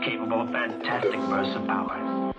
capable of fantastic bursts of power.